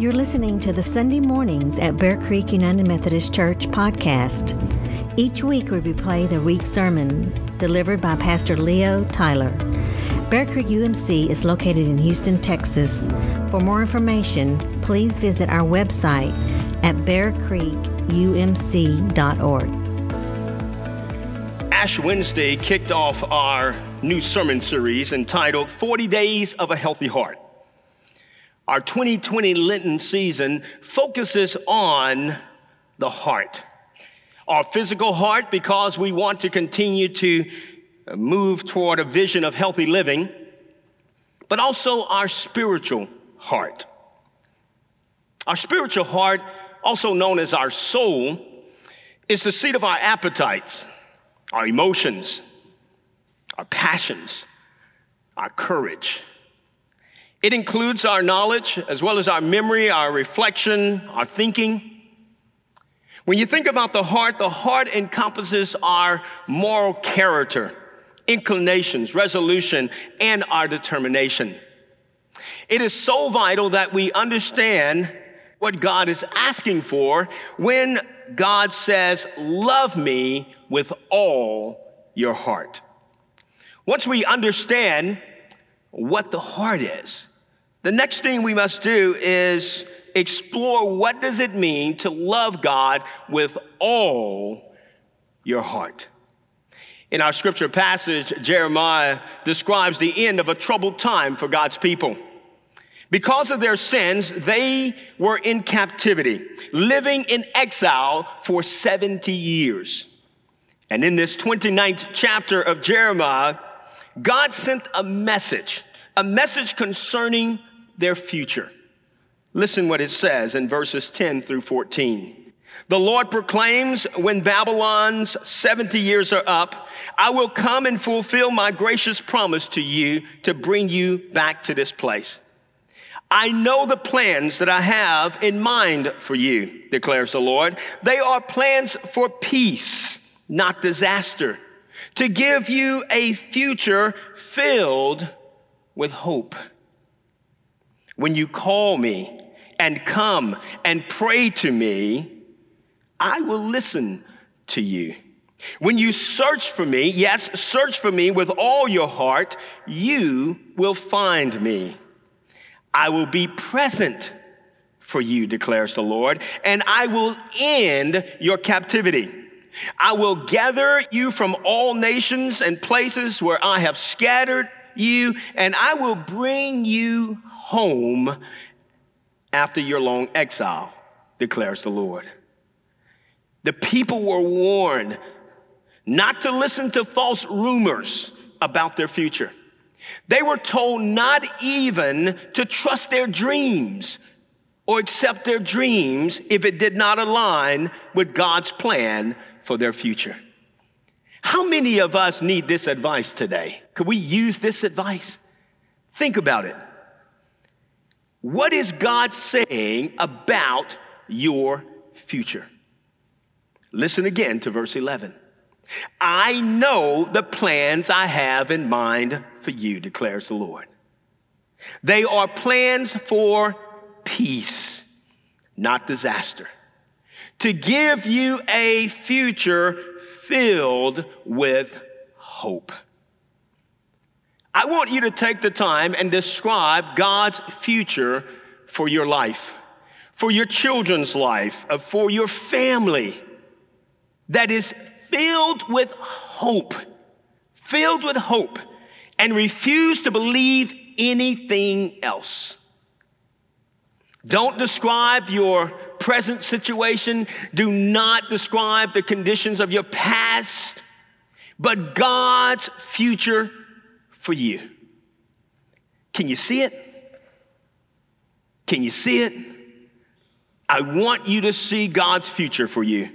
You're listening to the Sunday Mornings at Bear Creek United Methodist Church podcast. Each week we replay the week sermon delivered by Pastor Leo Tyler. Bear Creek UMC is located in Houston, Texas. For more information, please visit our website at bearcreekumc.org. Ash Wednesday kicked off our new sermon series entitled 40 Days of a Healthy Heart. Our 2020 Lenten season focuses on the heart. Our physical heart, because we want to continue to move toward a vision of healthy living, but also our spiritual heart. Our spiritual heart, also known as our soul, is the seat of our appetites, our emotions, our passions, our courage it includes our knowledge as well as our memory, our reflection, our thinking. When you think about the heart, the heart encompasses our moral character, inclinations, resolution, and our determination. It is so vital that we understand what God is asking for when God says, Love me with all your heart. Once we understand what the heart is, the next thing we must do is explore what does it mean to love God with all your heart. In our scripture passage, Jeremiah describes the end of a troubled time for God's people. Because of their sins, they were in captivity, living in exile for 70 years. And in this 29th chapter of Jeremiah, God sent a message, a message concerning their future. Listen what it says in verses 10 through 14. The Lord proclaims, when Babylon's 70 years are up, I will come and fulfill my gracious promise to you to bring you back to this place. I know the plans that I have in mind for you, declares the Lord. They are plans for peace, not disaster, to give you a future filled with hope. When you call me and come and pray to me, I will listen to you. When you search for me, yes, search for me with all your heart, you will find me. I will be present for you, declares the Lord, and I will end your captivity. I will gather you from all nations and places where I have scattered you, and I will bring you home after your long exile, declares the Lord. The people were warned not to listen to false rumors about their future. They were told not even to trust their dreams or accept their dreams if it did not align with God's plan for their future. How many of us need this advice today? Could we use this advice? Think about it. What is God saying about your future? Listen again to verse 11. I know the plans I have in mind for you, declares the Lord. They are plans for peace, not disaster, to give you a future filled with hope. I want you to take the time and describe God's future for your life, for your children's life, uh, for your family that is filled with hope, filled with hope, and refuse to believe anything else. Don't describe your present situation. Do not describe the conditions of your past, but God's future for you. Can you see it? Can you see it? I want you to see God's future for you.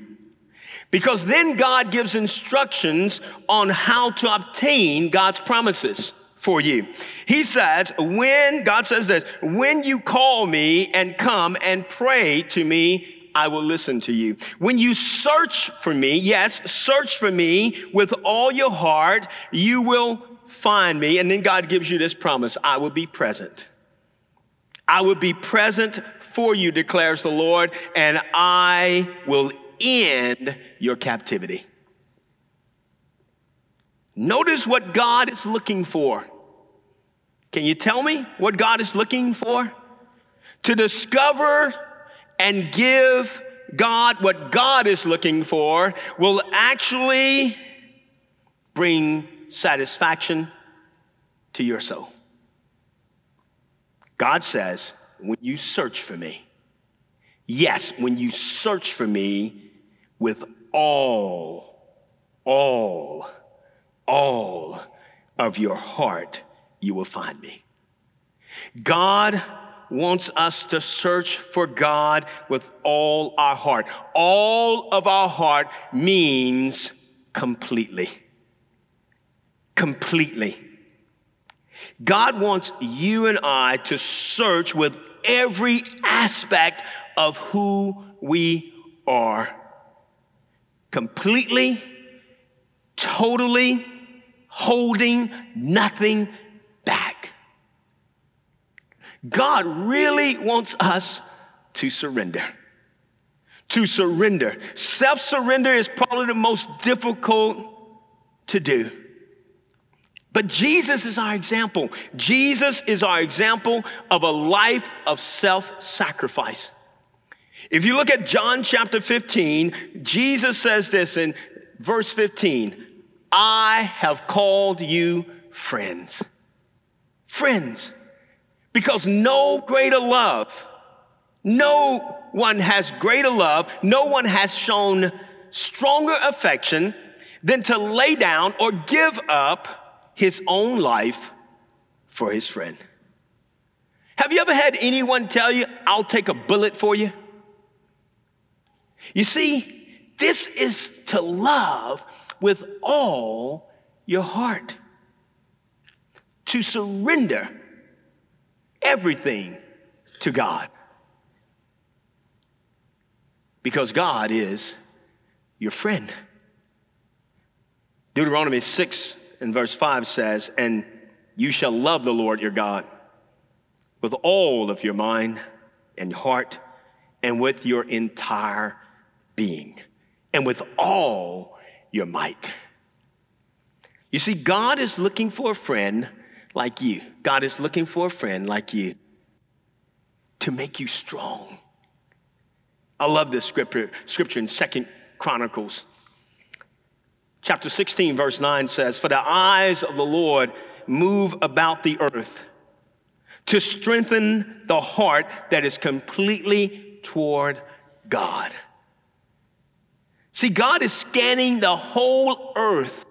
Because then God gives instructions on how to obtain God's promises for you. He says, when, God says this, when you call me and come and pray to me, I will listen to you. When you search for me, yes, search for me with all your heart, you will find me. And then God gives you this promise I will be present. I will be present for you, declares the Lord, and I will end your captivity. Notice what God is looking for. Can you tell me what God is looking for? To discover and give God what God is looking for will actually bring satisfaction to your soul. God says, when you search for me, yes, when you search for me with all, all, all of your heart, you will find me. God wants us to search for God with all our heart. All of our heart means completely. Completely. God wants you and I to search with every aspect of who we are. Completely, totally, holding nothing back. God really wants us to surrender. To surrender. Self surrender is probably the most difficult to do. But Jesus is our example. Jesus is our example of a life of self sacrifice. If you look at John chapter 15, Jesus says this in verse 15 I have called you friends. Friends. Because no greater love, no one has greater love, no one has shown stronger affection than to lay down or give up his own life for his friend. Have you ever had anyone tell you, I'll take a bullet for you? You see, this is to love with all your heart, to surrender everything to God. Because God is your friend. Deuteronomy 6 and verse 5 says, And you shall love the Lord your God with all of your mind and heart and with your entire being and with all your might. You see, God is looking for a friend like you. God is looking for a friend like you to make you strong. I love this scripture, scripture in Second Chronicles. Chapter 16, verse 9 says, For the eyes of the Lord move about the earth to strengthen the heart that is completely toward God. See, God is scanning the whole earth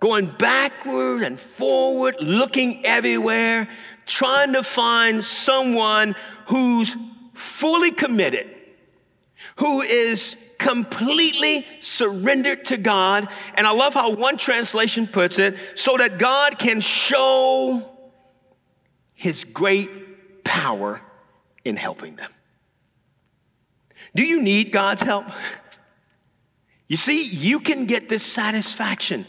going backward and forward, looking everywhere, trying to find someone who's fully committed, who is completely surrendered to God. And I love how one translation puts it so that God can show his great power in helping them. Do you need God's help? You see, you can get this satisfaction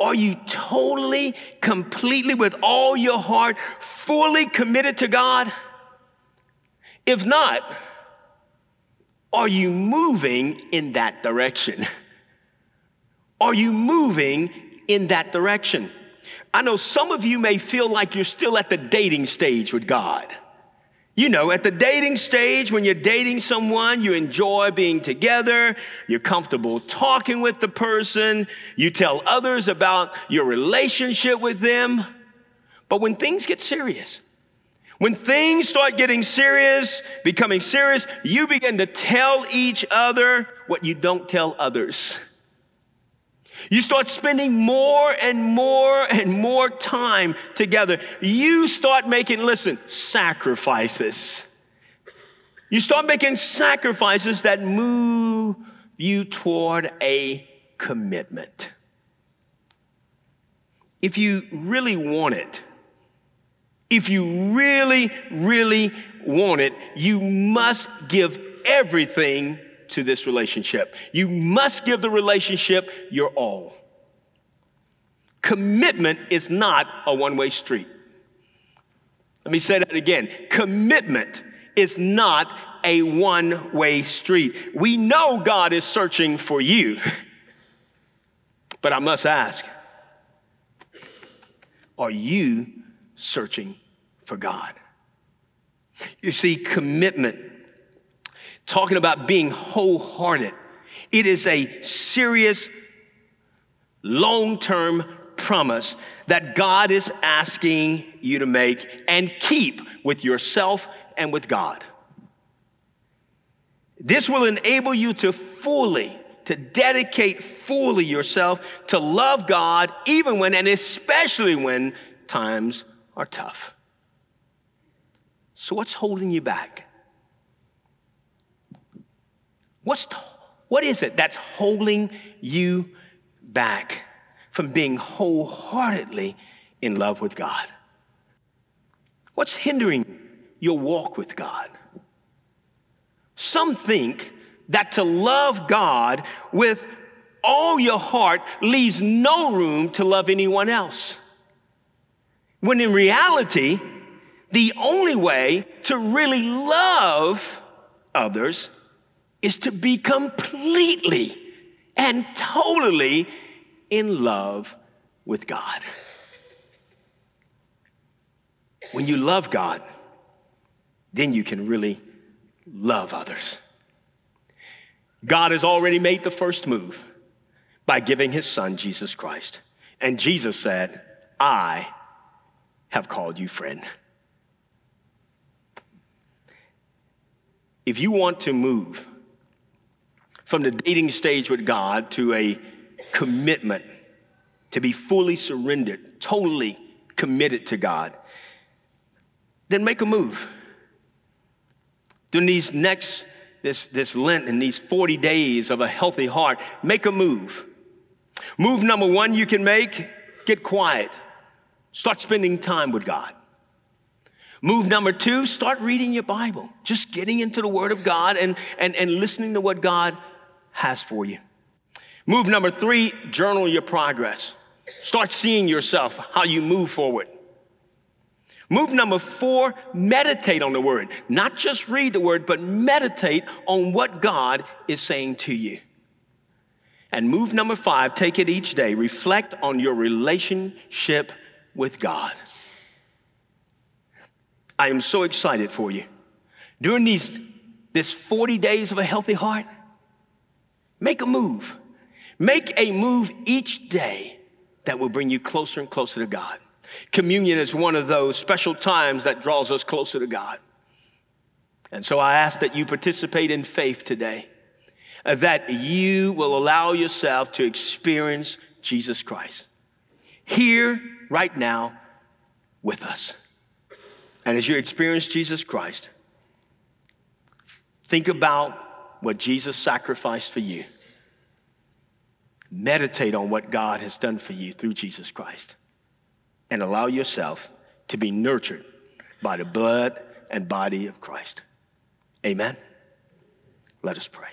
are you totally, completely, with all your heart, fully committed to God? If not, are you moving in that direction? Are you moving in that direction? I know some of you may feel like you're still at the dating stage with God. You know, at the dating stage, when you're dating someone, you enjoy being together, you're comfortable talking with the person, you tell others about your relationship with them. But when things get serious, when things start getting serious, becoming serious, you begin to tell each other what you don't tell others. You start spending more and more and more time together. You start making, listen, sacrifices. You start making sacrifices that move you toward a commitment. If you really want it, if you really, really want it, you must give everything to this relationship. You must give the relationship your all. Commitment is not a one way street. Let me say that again. Commitment is not a one way street. We know God is searching for you. But I must ask are you searching for God? You see, commitment, talking about being wholehearted, it is a serious, long term promise that God is asking you to make and keep with yourself and with God. This will enable you to fully, to dedicate fully yourself to love God, even when and especially when times are tough. So, what's holding you back? What's, what is it that's holding you back from being wholeheartedly in love with God? What's hindering your walk with God? Some think that to love God with all your heart leaves no room to love anyone else. When in reality, the only way to really love others is to be completely and totally in love with God. When you love God, then you can really love others. God has already made the first move by giving his son, Jesus Christ. And Jesus said, I have called you friend. If you want to move from the dating stage with God to a commitment, to be fully surrendered, totally committed to God, then make a move. During these next, this, this Lent and these 40 days of a healthy heart, make a move. Move number one you can make get quiet, start spending time with God. Move number two, start reading your Bible, just getting into the Word of God and, and, and listening to what God has for you. Move number three, journal your progress. Start seeing yourself, how you move forward. Move number four, meditate on the word. Not just read the word, but meditate on what God is saying to you. And move number five, take it each day. Reflect on your relationship with God. I am so excited for you. During these this 40 days of a healthy heart, make a move. Make a move each day that will bring you closer and closer to God. Communion is one of those special times that draws us closer to God. And so I ask that you participate in faith today, that you will allow yourself to experience Jesus Christ here, right now, with us. And as you experience Jesus Christ, think about what Jesus sacrificed for you. Meditate on what God has done for you through Jesus Christ and allow yourself to be nurtured by the blood and body of Christ. Amen. Let us pray.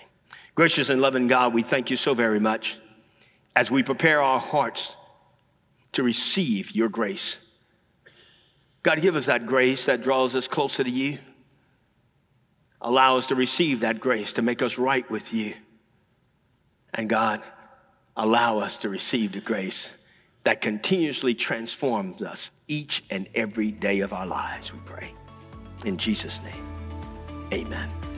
Gracious and loving God, we thank you so very much as we prepare our hearts to receive your grace. God, give us that grace that draws us closer to you. Allow us to receive that grace to make us right with you. And God, allow us to receive the grace that continuously transforms us each and every day of our lives, we pray. In Jesus' name, amen.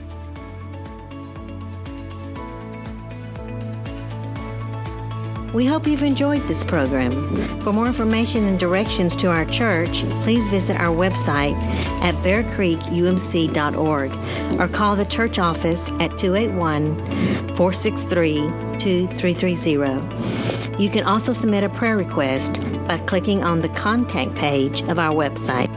We hope you've enjoyed this program. For more information and directions to our church, please visit our website at bearcreekumc.org or call the church office at 281 463 2330. You can also submit a prayer request by clicking on the contact page of our website.